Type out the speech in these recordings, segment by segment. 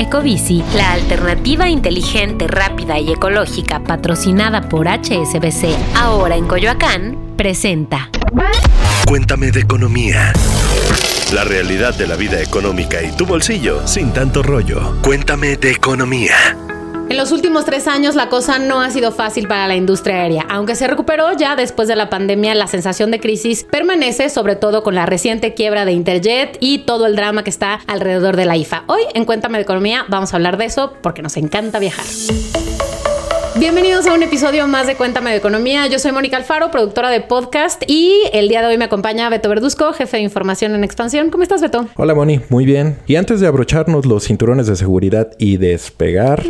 Ecobici, la alternativa inteligente, rápida y ecológica patrocinada por HSBC, ahora en Coyoacán, presenta. Cuéntame de economía. La realidad de la vida económica y tu bolsillo sin tanto rollo. Cuéntame de economía. En los últimos tres años la cosa no ha sido fácil para la industria aérea. Aunque se recuperó ya después de la pandemia, la sensación de crisis permanece, sobre todo con la reciente quiebra de Interjet y todo el drama que está alrededor de la IFA. Hoy en Cuéntame de Economía vamos a hablar de eso porque nos encanta viajar. Bienvenidos a un episodio más de Cuéntame de Economía. Yo soy Mónica Alfaro, productora de podcast y el día de hoy me acompaña Beto Verduzco, jefe de información en expansión. ¿Cómo estás, Beto? Hola, Moni. Muy bien. Y antes de abrocharnos los cinturones de seguridad y despegar,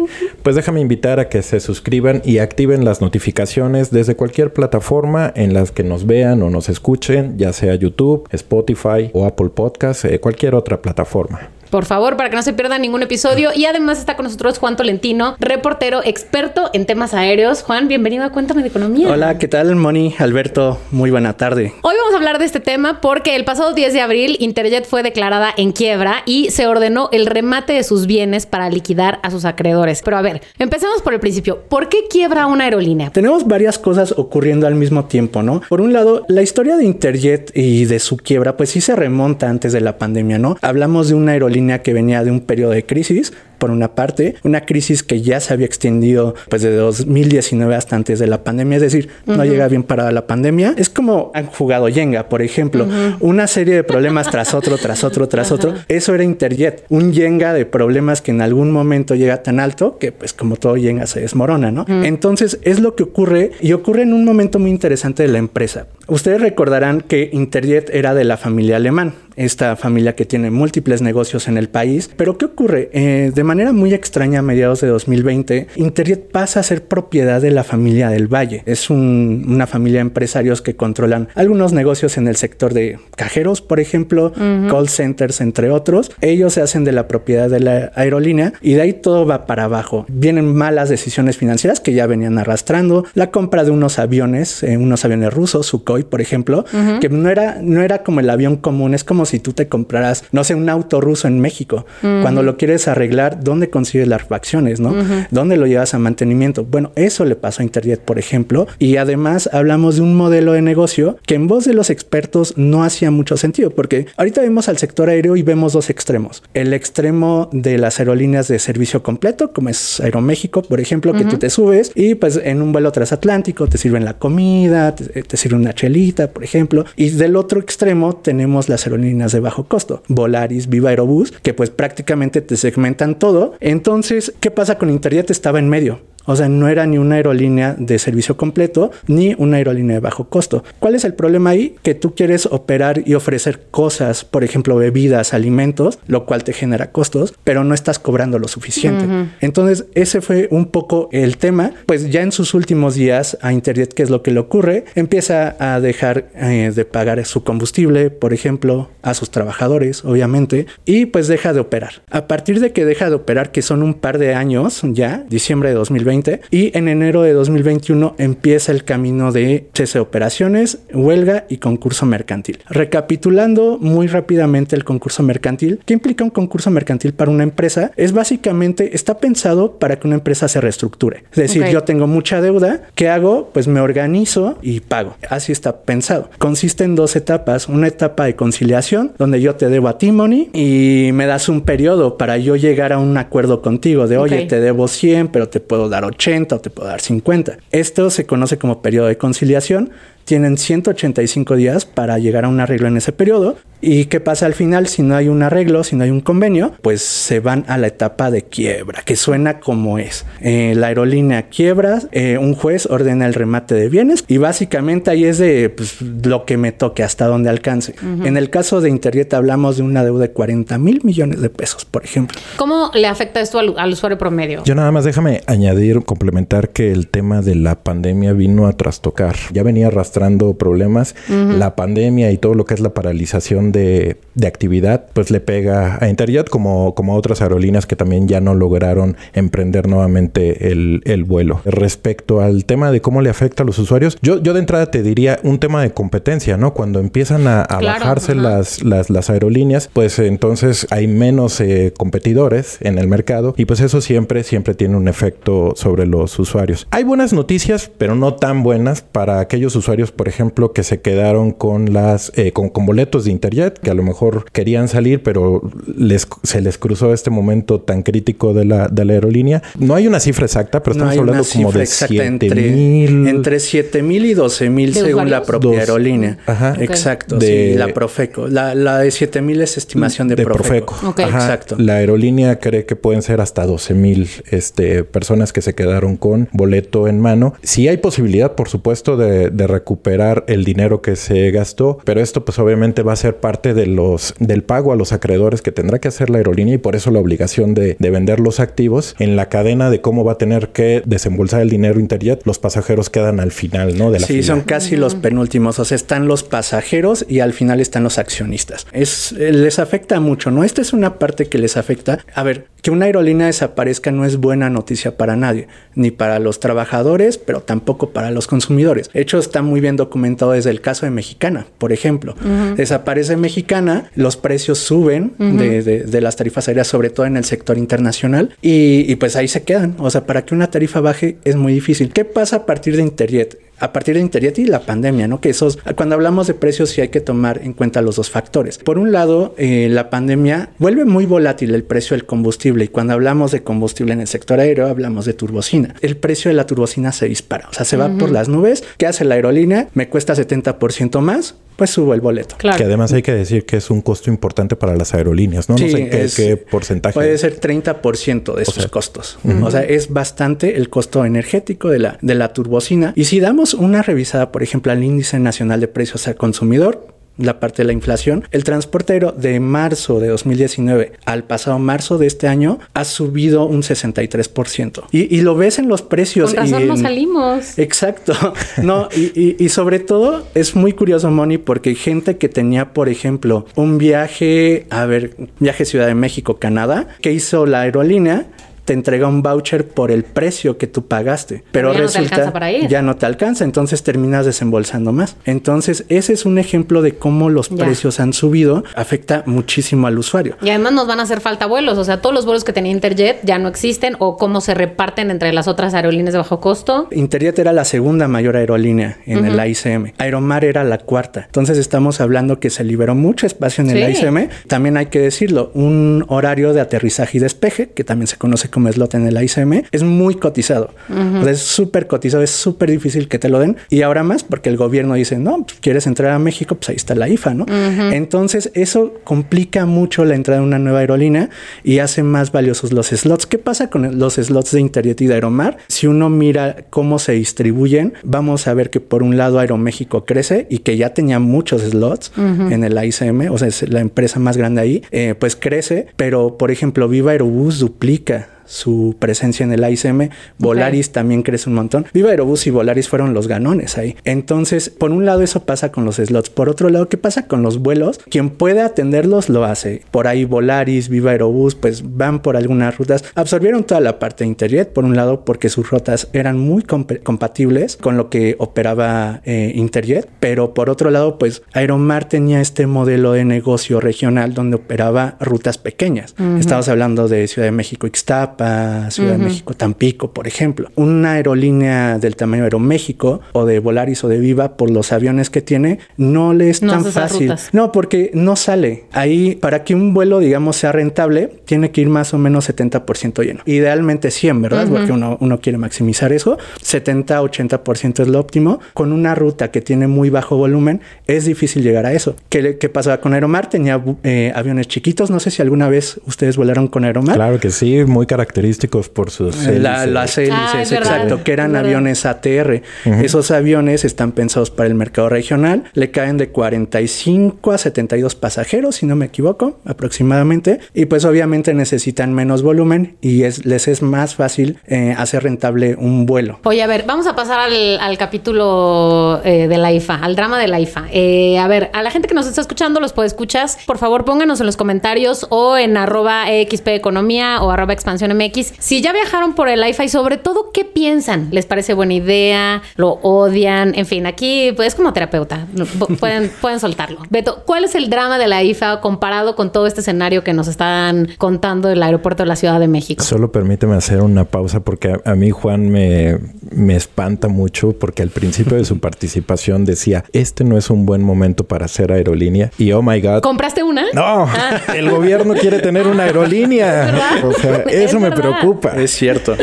pues déjame invitar a que se suscriban y activen las notificaciones desde cualquier plataforma en las que nos vean o nos escuchen, ya sea YouTube, Spotify o Apple Podcasts, eh, cualquier otra plataforma por favor, para que no se pierda ningún episodio. Y además está con nosotros Juan Tolentino, reportero experto en temas aéreos. Juan, bienvenido a Cuéntame de Economía. Hola, ¿qué tal, Moni? Alberto, muy buena tarde. Hoy vamos a hablar de este tema porque el pasado 10 de abril Interjet fue declarada en quiebra y se ordenó el remate de sus bienes para liquidar a sus acreedores. Pero a ver, empecemos por el principio. ¿Por qué quiebra una aerolínea? Tenemos varias cosas ocurriendo al mismo tiempo, ¿no? Por un lado, la historia de Interjet y de su quiebra, pues sí se remonta antes de la pandemia, ¿no? Hablamos de una aerolínea que venía de un periodo de crisis, por una parte, una crisis que ya se había extendido pues de 2019 hasta antes de la pandemia, es decir, no llega bien para la pandemia. Es como han jugado Jenga, por ejemplo, una serie de problemas tras otro, tras otro, tras otro. Eso era Interjet, un Jenga de problemas que en algún momento llega tan alto que pues como todo Jenga se desmorona, ¿no? Entonces es lo que ocurre y ocurre en un momento muy interesante de la empresa. Ustedes recordarán que Interjet era de la familia alemán, esta familia que tiene múltiples negocios en el país, pero ¿qué ocurre? Eh, de manera muy extraña a mediados de 2020, Interjet pasa a ser propiedad de la familia del Valle. Es una familia de empresarios que controlan algunos negocios en el sector de cajeros, por ejemplo, call centers, entre otros. Ellos se hacen de la propiedad de la aerolínea y de ahí todo va para abajo. Vienen malas decisiones financieras que ya venían arrastrando, la compra de unos aviones, eh, unos aviones rusos, Sukhoi, por ejemplo, que no era, no era como el avión común, es como si tú te compraras, no sé, un auto ruso en México. Cuando lo quieres arreglar, ¿dónde consigues las facciones, no? ¿Dónde lo llevas a mantenimiento? Bueno, eso le pasó a Interjet, por ejemplo, y además hablamos de un modelo de negocio que en voz de los expertos no hacía mucho sentido, porque ahorita vemos al sector aéreo y vemos dos extremos. El extremo de las aerolíneas de servicio completo, como es Aeroméxico, por ejemplo, que tú te subes y pues en un vuelo transatlántico te sirven la comida, te, te sirve una chelita, por ejemplo, y del otro extremo tenemos las aerolíneas de bajo costo, Volaris, Viva Aerobús, que pues prácticamente te segmentan todo entonces, ¿qué pasa con Interjet? Estaba en medio. O sea, no era ni una aerolínea de servicio completo ni una aerolínea de bajo costo. ¿Cuál es el problema ahí? Que tú quieres operar y ofrecer cosas, por ejemplo, bebidas, alimentos, lo cual te genera costos, pero no estás cobrando lo suficiente. Entonces, ese fue un poco el tema. Pues ya en sus últimos días a Internet, ¿qué es lo que le ocurre? Empieza a dejar eh, de pagar su combustible, por ejemplo, a sus trabajadores, obviamente, y pues deja de operar. A partir de que deja de operar, que son un par de años ya, diciembre de 2020, y en enero de 2021 empieza el camino de cese de operaciones, huelga y concurso mercantil. Recapitulando muy rápidamente el concurso mercantil, ¿qué implica un concurso mercantil para una empresa? Es básicamente, está pensado para que una empresa se reestructure. Es decir, yo tengo mucha deuda, ¿qué hago? Pues me organizo y pago. Así está pensado. Consiste en dos etapas. Una etapa de conciliación, donde yo te debo a ti money y me das un periodo para yo llegar a un acuerdo contigo de, oye, te debo 100, pero te puedo dar 80 o te puedo dar 50. Esto se conoce como periodo de conciliación tienen 185 días para llegar a un arreglo en ese periodo. ¿Y qué pasa al final? Si no hay un arreglo, si no hay un convenio, pues se van a la etapa de quiebra, que suena como es. Eh, la aerolínea quiebra, eh, un juez ordena el remate de bienes y básicamente ahí es de pues, lo que me toque, hasta donde alcance. En el caso de Interjet hablamos de una deuda de 40 mil millones de pesos, por ejemplo. ¿Cómo le afecta esto al, al usuario promedio? Yo nada más déjame añadir, complementar que el tema de la pandemia vino a trastocar. Ya venía arrastrando problemas. La pandemia y todo lo que es la paralización de, de, actividad, pues le pega a Interjet como, como a otras aerolíneas que también ya no lograron emprender nuevamente el, el, vuelo. Respecto al tema de cómo le afecta a los usuarios, yo, yo de entrada te diría un tema de competencia, ¿no? Cuando empiezan a, a claro, bajarse las, las, las, aerolíneas, pues entonces hay menos eh, competidores en el mercado y pues eso siempre, siempre tiene un efecto sobre los usuarios. Hay buenas noticias, pero no tan buenas para aquellos usuarios, por ejemplo, que se quedaron con las eh, con, con boletos de Interjet, que a lo mejor querían salir, pero les, se les cruzó este momento tan crítico de la, de la aerolínea. No hay una cifra exacta, pero estamos no hablando como de 7 mil. Entre 7 mil y 12 mil según usuarios? la propia Dos. aerolínea. Ajá. Okay. Exacto. De, sí, la Profeco. La, la de 7 mil es estimación de, de Profeco. Profeco. Okay. Exacto. La aerolínea cree que pueden ser hasta 12 mil este, personas que se quedaron con boleto en mano. Sí hay posibilidad, por supuesto, de, de recuperar el dinero que se gastó, pero esto pues obviamente va a ser parte de los del pago a los acreedores que tendrá que hacer la aerolínea y por eso la obligación de, de, vender los activos en la cadena de cómo va a tener que desembolsar el dinero Interjet. Los pasajeros quedan al final, ¿no? De la sí, fila. son casi los penúltimos. O sea, están los pasajeros y al final están los accionistas. Es, les afecta mucho, ¿no? Esta es una parte que les afecta. A ver, que una aerolínea desaparezca no es buena noticia para nadie, ni para los trabajadores, pero tampoco para los consumidores. De hecho, está muy bien documentado desde el caso de Mexicana, por ejemplo. Uh -huh. Desaparece Mexicana, los precios suben uh -huh. de, de, de, las tarifas aéreas, sobre todo en el sector internacional, y, y pues ahí se quedan. O sea, para que una tarifa baje es muy difícil. ¿Qué pasa a partir de Interjet? A partir de Interjet y la pandemia, ¿no? Que esos, cuando hablamos de precios sí hay que tomar en cuenta los dos factores. Por un lado, eh, la pandemia vuelve muy volátil el precio del combustible y cuando hablamos de combustible en el sector aéreo hablamos de turbocina. El precio de la turbocina se dispara, o sea, se va uh -huh. por las nubes. ¿Qué hace la aerolínea? Me cuesta 70% más, pues subo el boleto. Claro. Que además hay que decir que es un costo importante para las aerolíneas, ¿no? Sí, no sé qué, es, qué, porcentaje. Puede ser 30% de sus sea, costos. Uh -huh. O sea, es bastante el costo energético de la, de la turbocina. Y si damos una revisada, por ejemplo, al índice nacional de precios al consumidor, la parte de la inflación, el transportero de marzo de 2019 al pasado marzo de este año ha subido un 63%. Y, y lo ves en los precios. Con razón y no salimos. Exacto. No, y, y, y, sobre todo es muy curioso, Moni, porque gente que tenía, por ejemplo, un viaje, a ver, viaje Ciudad de México, Canadá, que hizo la aerolínea, te entrega un voucher por el precio que tú pagaste. Pero, pero ya resulta no para ir. ya no te alcanza, entonces terminas desembolsando más. Entonces, ese es un ejemplo de cómo los ya. precios han subido, afecta muchísimo al usuario. Y además nos van a hacer falta vuelos, o sea, todos los vuelos que tenía Interjet ya no existen o cómo se reparten entre las otras aerolíneas de bajo costo. Interjet era la segunda mayor aerolínea en uh -huh. el AICM. Aeromar era la cuarta. Entonces, estamos hablando que se liberó mucho espacio en el sí. AICM. También hay que decirlo, un horario de aterrizaje y despeje, que también se conoce como slot en el ICM, es muy cotizado. Uh -huh. o sea, es súper cotizado, es súper difícil que te lo den. Y ahora más porque el gobierno dice, no, pues, quieres entrar a México, pues ahí está la IFA, ¿no? Uh -huh. Entonces, eso complica mucho la entrada de una nueva aerolínea y hace más valiosos los slots. ¿Qué pasa con los slots de Interjet y de Aeromar? Si uno mira cómo se distribuyen, vamos a ver que por un lado Aeroméxico crece y que ya tenía muchos slots uh -huh. en el ICM, o sea, es la empresa más grande ahí, eh, pues crece, pero por ejemplo, Viva Aerobús duplica su presencia en el ICM. Volaris okay. también crece un montón. Viva Aerobús y Volaris fueron los ganones ahí. Entonces, por un lado eso pasa con los slots. Por otro lado, ¿qué pasa con los vuelos? Quien puede atenderlos lo hace. Por ahí Volaris, Viva Aerobús, pues van por algunas rutas. Absorbieron toda la parte de Interjet, por un lado, porque sus rutas eran muy comp compatibles con lo que operaba eh, Interjet. Pero por otro lado, pues Aeromar tenía este modelo de negocio regional donde operaba rutas pequeñas. Uh -huh. Estamos hablando de Ciudad de México, Ixtapa, Jalapa, Ciudad de México, Tampico, por ejemplo. Una aerolínea del tamaño de Aeroméxico o de Volaris o de Viva, por los aviones que tiene, no le es tan fácil. No, porque no sale. Ahí, para que un vuelo, digamos, sea rentable, tiene que ir más o menos 70% lleno. Idealmente 100, ¿verdad? Porque uno, uno quiere maximizar eso. 70, 80% es lo óptimo. Con una ruta que tiene muy bajo volumen, es difícil llegar a eso. ¿Qué, qué pasaba con Aeromar? Tenía eh, aviones chiquitos. No sé si alguna vez ustedes volaron con Aeromar. Claro que sí, muy característicos por sus hélices. las hélices, ah, exacto, que eran aviones ATR. Esos aviones están pensados para el mercado regional. Le caen de 45 a 72 pasajeros, si no me equivoco, aproximadamente. Y pues obviamente necesitan menos volumen y es, les es más fácil eh, hacer rentable un vuelo. Oye, a ver, vamos a pasar al, capítulo eh, de la IFA, al drama de la IFA. Eh, a ver, a la gente que nos está escuchando, los puede escuchar, por favor pónganos en los comentarios o en arroba XP Economía o arroba expansión MX. Si ya viajaron por el IFA y sobre todo, ¿qué piensan? ¿Les parece buena idea? ¿Lo odian? En fin, aquí pues como terapeuta. Pueden, pueden soltarlo. Beto, ¿cuál es el drama de la IFA comparado con todo este escenario que nos están contando del aeropuerto de la Ciudad de México? Solo permíteme hacer una pausa porque a, mí Juan me, me espanta mucho porque al principio de su participación decía, este no es un buen momento para hacer aerolínea. Y oh my God. ¿Compraste una? No, ah. el gobierno quiere tener una aerolínea. O sea, eso me preocupa. Es cierto.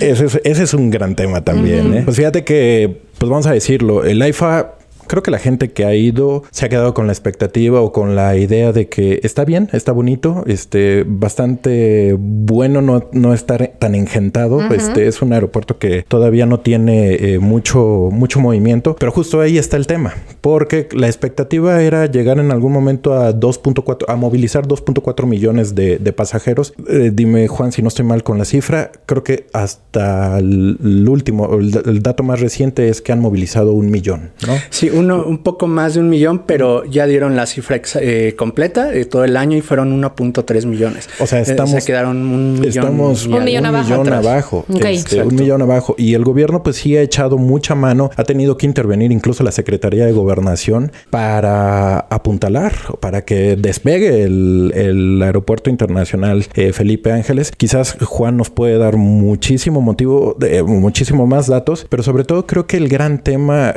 Ese es, ese es un gran tema también. ¿eh? Pues fíjate que, pues vamos a decirlo, el IFA creo que la gente que ha ido se ha quedado con la expectativa o con la idea de que está bien, está bonito, este, bastante bueno no, no estar tan engentado. Este es un aeropuerto que todavía no tiene eh, mucho, mucho movimiento, pero justo ahí está el tema, porque la expectativa era llegar en algún momento a 2.4, a movilizar 2.4 millones de, pasajeros. Eh, dime, Juan, si no estoy mal con la cifra, creo que hasta el, último, el, dato más reciente es que han movilizado un millón, ¿no? Sí, uno, un poco más de un millón, pero ya dieron la cifra eh, completa de todo el año y fueron 1.3 millones. O sea, estamos... se quedaron un millón, estamos un millón, abajo. Este, un millón abajo. Y el gobierno pues sí ha echado mucha mano. Ha tenido que intervenir incluso la Secretaría de Gobernación para apuntalar, para que despegue el, aeropuerto internacional eh, Felipe Ángeles. Quizás Juan nos puede dar muchísimo motivo, de, muchísimo más datos, pero sobre todo creo que el gran tema,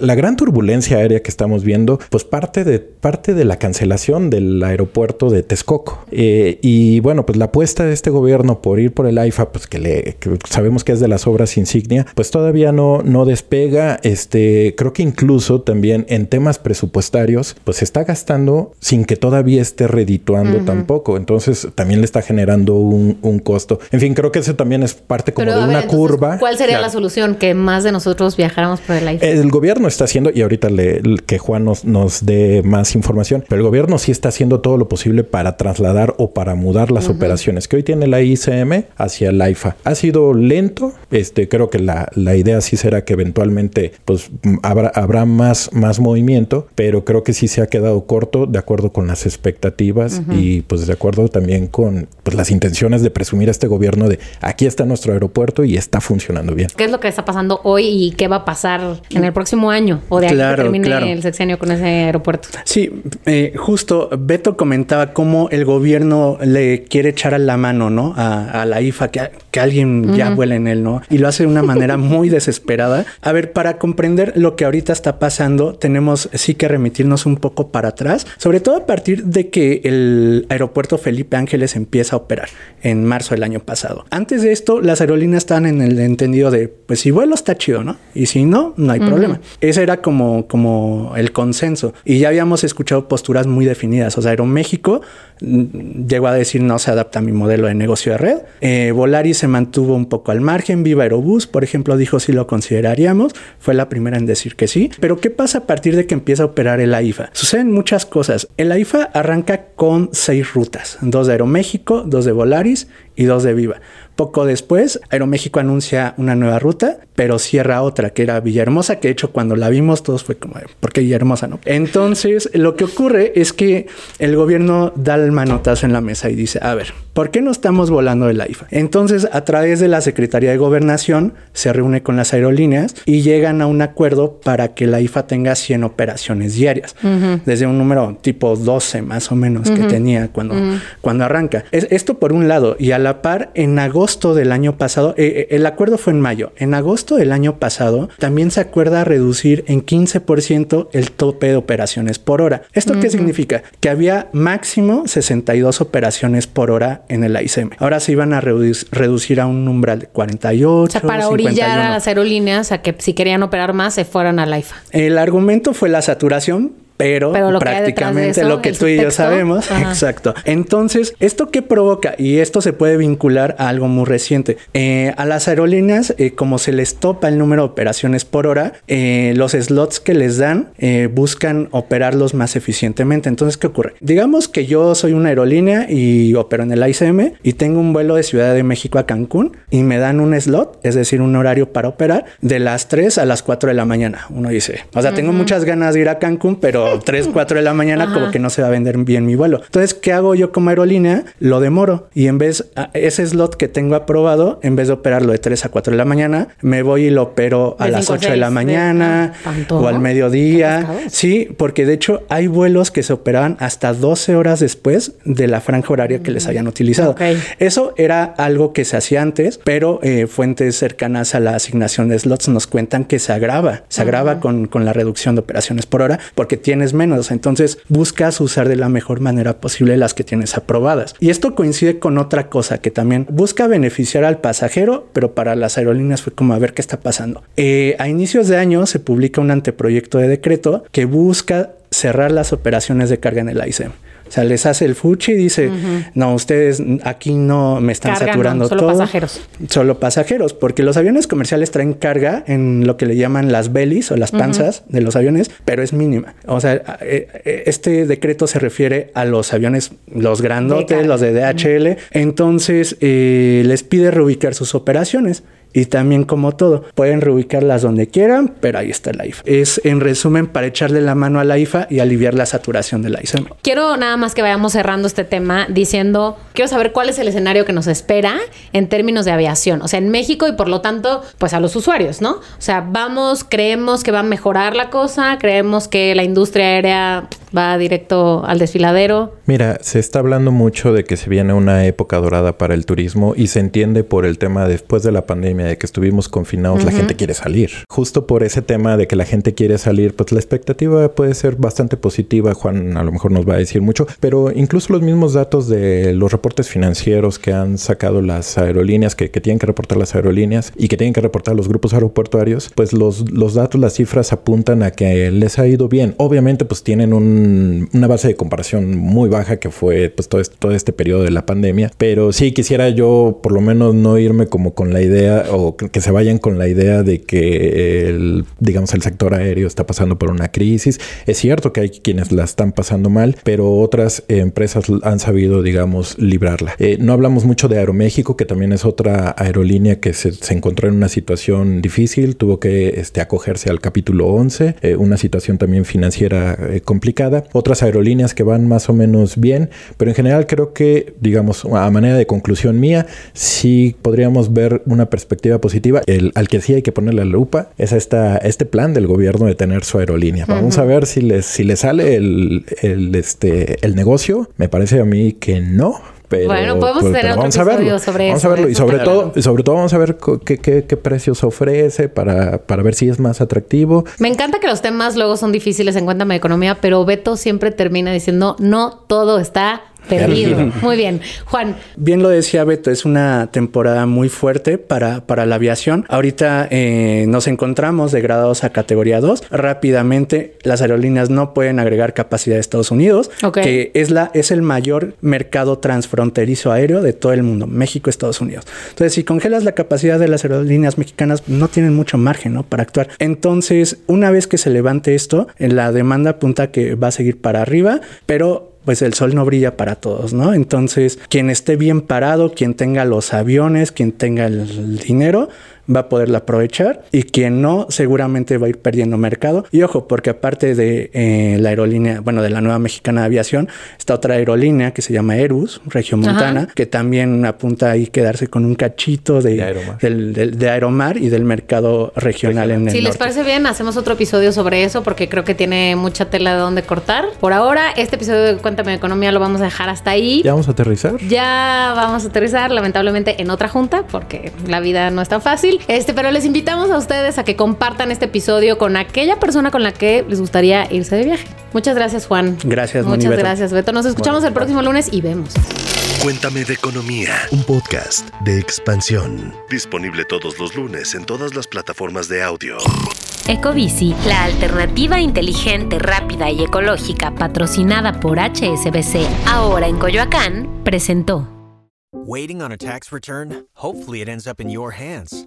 la gran turbulencia aérea que estamos viendo, pues parte de, parte de la cancelación del aeropuerto de Texcoco. Eh, y bueno, pues la apuesta de este gobierno por ir por el AIFA, pues que, le, sabemos que es de las obras insignia, pues todavía no, no despega. Este, creo que incluso también en temas presupuestarios, pues se está gastando sin que todavía esté redituando tampoco. Entonces también le está generando un, costo. En fin, creo que eso también es parte como de una curva. ¿Cuál sería la solución? Que más de nosotros viajáramos por el AIFA. El gobierno está haciendo y ahorita le, que Juan nos, nos dé más información, pero el gobierno sí está haciendo todo lo posible para trasladar o para mudar las operaciones que hoy tiene la ICM hacia la IFA. Ha sido lento, este, creo que la, la idea sí será que eventualmente pues habrá, habrá más, más movimiento, pero creo que sí se ha quedado corto de acuerdo con las expectativas y pues de acuerdo también con pues, las intenciones de presumir a este gobierno de aquí está nuestro aeropuerto y está funcionando bien. ¿Qué es lo que está pasando hoy y qué va a pasar en el próximo año o de claro, termine el sexenio con ese aeropuerto. Sí, eh, justo Beto comentaba cómo el gobierno le quiere echar a la mano, ¿no? A, la IFA, que, que alguien ya vuela en él, ¿no? Y lo hace de una manera muy desesperada. A ver, para comprender lo que ahorita está pasando, tenemos sí que remitirnos un poco para atrás, sobre todo a partir de que el aeropuerto Felipe Ángeles empieza a operar en marzo del año pasado. Antes de esto, las aerolíneas estaban en el entendido de, pues si vuelo está chido, ¿no? Y si no, no hay problema. Ese era como como, el consenso. Y ya habíamos escuchado posturas muy definidas. O sea, Aeroméxico mm, llegó a decir no se adapta a mi modelo de negocio de red. Eh, Volaris se mantuvo un poco al margen. Viva Aerobús, por ejemplo, dijo si lo consideraríamos. Fue la primera en decir que sí. Pero ¿qué pasa a partir de que empieza a operar el AIFA? Suceden muchas cosas. El AIFA arranca con seis rutas. Dos de Aeroméxico, dos de Volaris y dos de Viva. Poco después, Aeroméxico anuncia una nueva ruta, pero cierra otra, que era Villahermosa, que de hecho cuando la vimos todos fue como, ¿por qué Villahermosa no? Entonces, lo que ocurre es que el gobierno da el manotazo en la mesa y dice, a ver, ¿Por qué no estamos volando el AIFA? Entonces, a través de la Secretaría de Gobernación, se reúne con las aerolíneas y llegan a un acuerdo para que la IFA tenga 100 operaciones diarias, desde un número tipo 12 más o menos que tenía cuando, cuando arranca. esto por un lado, y a la par, en agosto del año pasado, eh, eh, el acuerdo fue en mayo, en agosto del año pasado también se acuerda reducir en 15% el tope de operaciones por hora. ¿Esto qué significa? Que había máximo 62 operaciones por hora en el AICM. Ahora se iban a reducir a un umbral de 48. O sea, para orillar a las aerolíneas a que si querían operar más se fueran a la IFA. El argumento fue la saturación, pero, prácticamente lo que tú y yo sabemos. Exacto. Entonces, ¿esto qué provoca? Y esto se puede vincular a algo muy reciente. Eh, a las aerolíneas, eh, como se les topa el número de operaciones por hora, eh, los slots que les dan buscan operarlos más eficientemente. Entonces, ¿qué ocurre? Digamos que yo soy una aerolínea y opero en el ICM y tengo un vuelo de Ciudad de México a Cancún y me dan un slot, es decir, un horario para operar de las 3 a las 4 de la mañana. Uno dice, o sea, tengo muchas ganas de ir a Cancún, pero 3, 4 de la mañana como que no se va a vender bien mi vuelo. Entonces, ¿qué hago yo como aerolínea? Lo demoro y en vez, ese slot que tengo aprobado, en vez de operarlo de 3 a 4 de la mañana, me voy y lo opero a las 8 de la mañana o al mediodía. Sí, porque de hecho hay vuelos que se operaban hasta 12 horas después de la franja horaria que les hayan utilizado. Eso era algo que se hacía antes, pero eh, fuentes cercanas a la asignación de slots nos cuentan que se agrava, se agrava con, con la reducción de operaciones por hora porque tiene tienes menos. Entonces buscas usar de la mejor manera posible las que tienes aprobadas. Y esto coincide con otra cosa que también busca beneficiar al pasajero, pero para las aerolíneas fue como a ver qué está pasando. Eh, a inicios de año se publica un anteproyecto de decreto que busca cerrar las operaciones de carga en el ICM. O sea, les hace el fuchi y dice, no, ustedes aquí no me están saturando solo pasajeros. Solo pasajeros, porque los aviones comerciales traen carga en lo que le llaman las belis o las panzas de los aviones, pero es mínima. O sea, eh, eh, este decreto se refiere a los aviones, los grandotes, los de DHL. Entonces, eh, les pide reubicar sus operaciones. Y también como todo, pueden reubicarlas donde quieran, pero ahí está la IFA. Es en resumen para echarle la mano a la IFA y aliviar la saturación de la IFA. Quiero nada más que vayamos cerrando este tema diciendo, quiero saber cuál es el escenario que nos espera en términos de aviación, o sea, en México y por lo tanto, pues a los usuarios, ¿no? O sea, vamos, creemos que va a mejorar la cosa, creemos que la industria aérea va directo al desfiladero. Mira, se está hablando mucho de que se viene una época dorada para el turismo y se entiende por el tema después de la pandemia de que estuvimos confinados, la gente quiere salir. Justo por ese tema de que la gente quiere salir, pues la expectativa puede ser bastante positiva. Juan a lo mejor nos va a decir mucho, pero incluso los mismos datos de los reportes financieros que han sacado las aerolíneas, que, tienen que reportar las aerolíneas y que tienen que reportar los grupos aeroportuarios, pues los, los datos, las cifras apuntan a que les ha ido bien. Obviamente, pues tienen una base de comparación muy baja que fue pues todo este, todo este periodo de la pandemia, pero sí quisiera yo por lo menos no irme como con la idea o que se vayan con la idea de que el, digamos, el sector aéreo está pasando por una crisis. Es cierto que hay quienes la están pasando mal, pero otras empresas han sabido, digamos, librarla. Eh, no hablamos mucho de Aeroméxico, que también es otra aerolínea que se, encontró en una situación difícil, tuvo que este, acogerse al capítulo 11, eh, una situación también financiera eh, complicada. Otras aerolíneas que van más o menos bien, pero en general creo que, digamos, a manera de conclusión mía, sí podríamos ver una perspectiva positiva. El, al que sí hay que ponerle la lupa es esta, este plan del gobierno de tener su aerolínea. Vamos a ver si les, si les sale el, el, este, el negocio. Me parece a mí que no. Pero, bueno, podemos pues, vamos a verlo. sobre vamos a verlo. Y sobre todo, sobre todo vamos a ver qué, qué, qué, precios ofrece para, para ver si es más atractivo. Me encanta que los temas luego son difíciles en Cuéntame de Economía, pero Beto siempre termina diciendo, no todo está Perdido. Muy bien. Juan. Bien lo decía Beto, es una temporada muy fuerte para, para la aviación. Ahorita eh, nos encontramos degradados a categoría 2. Rápidamente, las aerolíneas no pueden agregar capacidad de Estados Unidos, que es, la, es el mayor mercado transfronterizo aéreo de todo el mundo, México, Estados Unidos. Entonces, si congelas la capacidad de las aerolíneas mexicanas, no tienen mucho margen ¿no? para actuar. Entonces, una vez que se levante esto, la demanda apunta que va a seguir para arriba, pero pues el sol no brilla para todos, ¿no? Entonces, quien esté bien parado, quien tenga los aviones, quien tenga el dinero, va a poderla aprovechar y quien no seguramente va a ir perdiendo mercado. Y ojo, porque aparte de eh, la aerolínea, bueno, de la nueva mexicana de aviación, está otra aerolínea que se llama Erus, Regiomontana, que también apunta ahí quedarse con un cachito de, Aeromar. del- del- de Aeromar y del mercado regional en el Si les parece bien, hacemos otro episodio sobre eso porque creo que tiene mucha tela de donde cortar. Por ahora, este episodio de Cuéntame de Economía lo vamos a dejar hasta ahí. ¿Ya vamos a aterrizar? Ya vamos a aterrizar, lamentablemente, en otra junta, porque la vida no es tan fácil. Este, pero les invitamos a ustedes a que compartan este episodio con aquella persona con la que les gustaría irse de viaje. Muchas gracias, Juan. Gracias, Muchas Beto. gracias, Beto. Nos escuchamos el próximo lunes y vemos. Cuéntame de economía, un podcast de expansión. Disponible todos los lunes en todas las plataformas de audio. Ecobici, la alternativa inteligente, rápida y ecológica patrocinada por HSBC, ahora en Coyoacán, presentó. Waiting on a tax return? Hopefully, it ends up in your hands.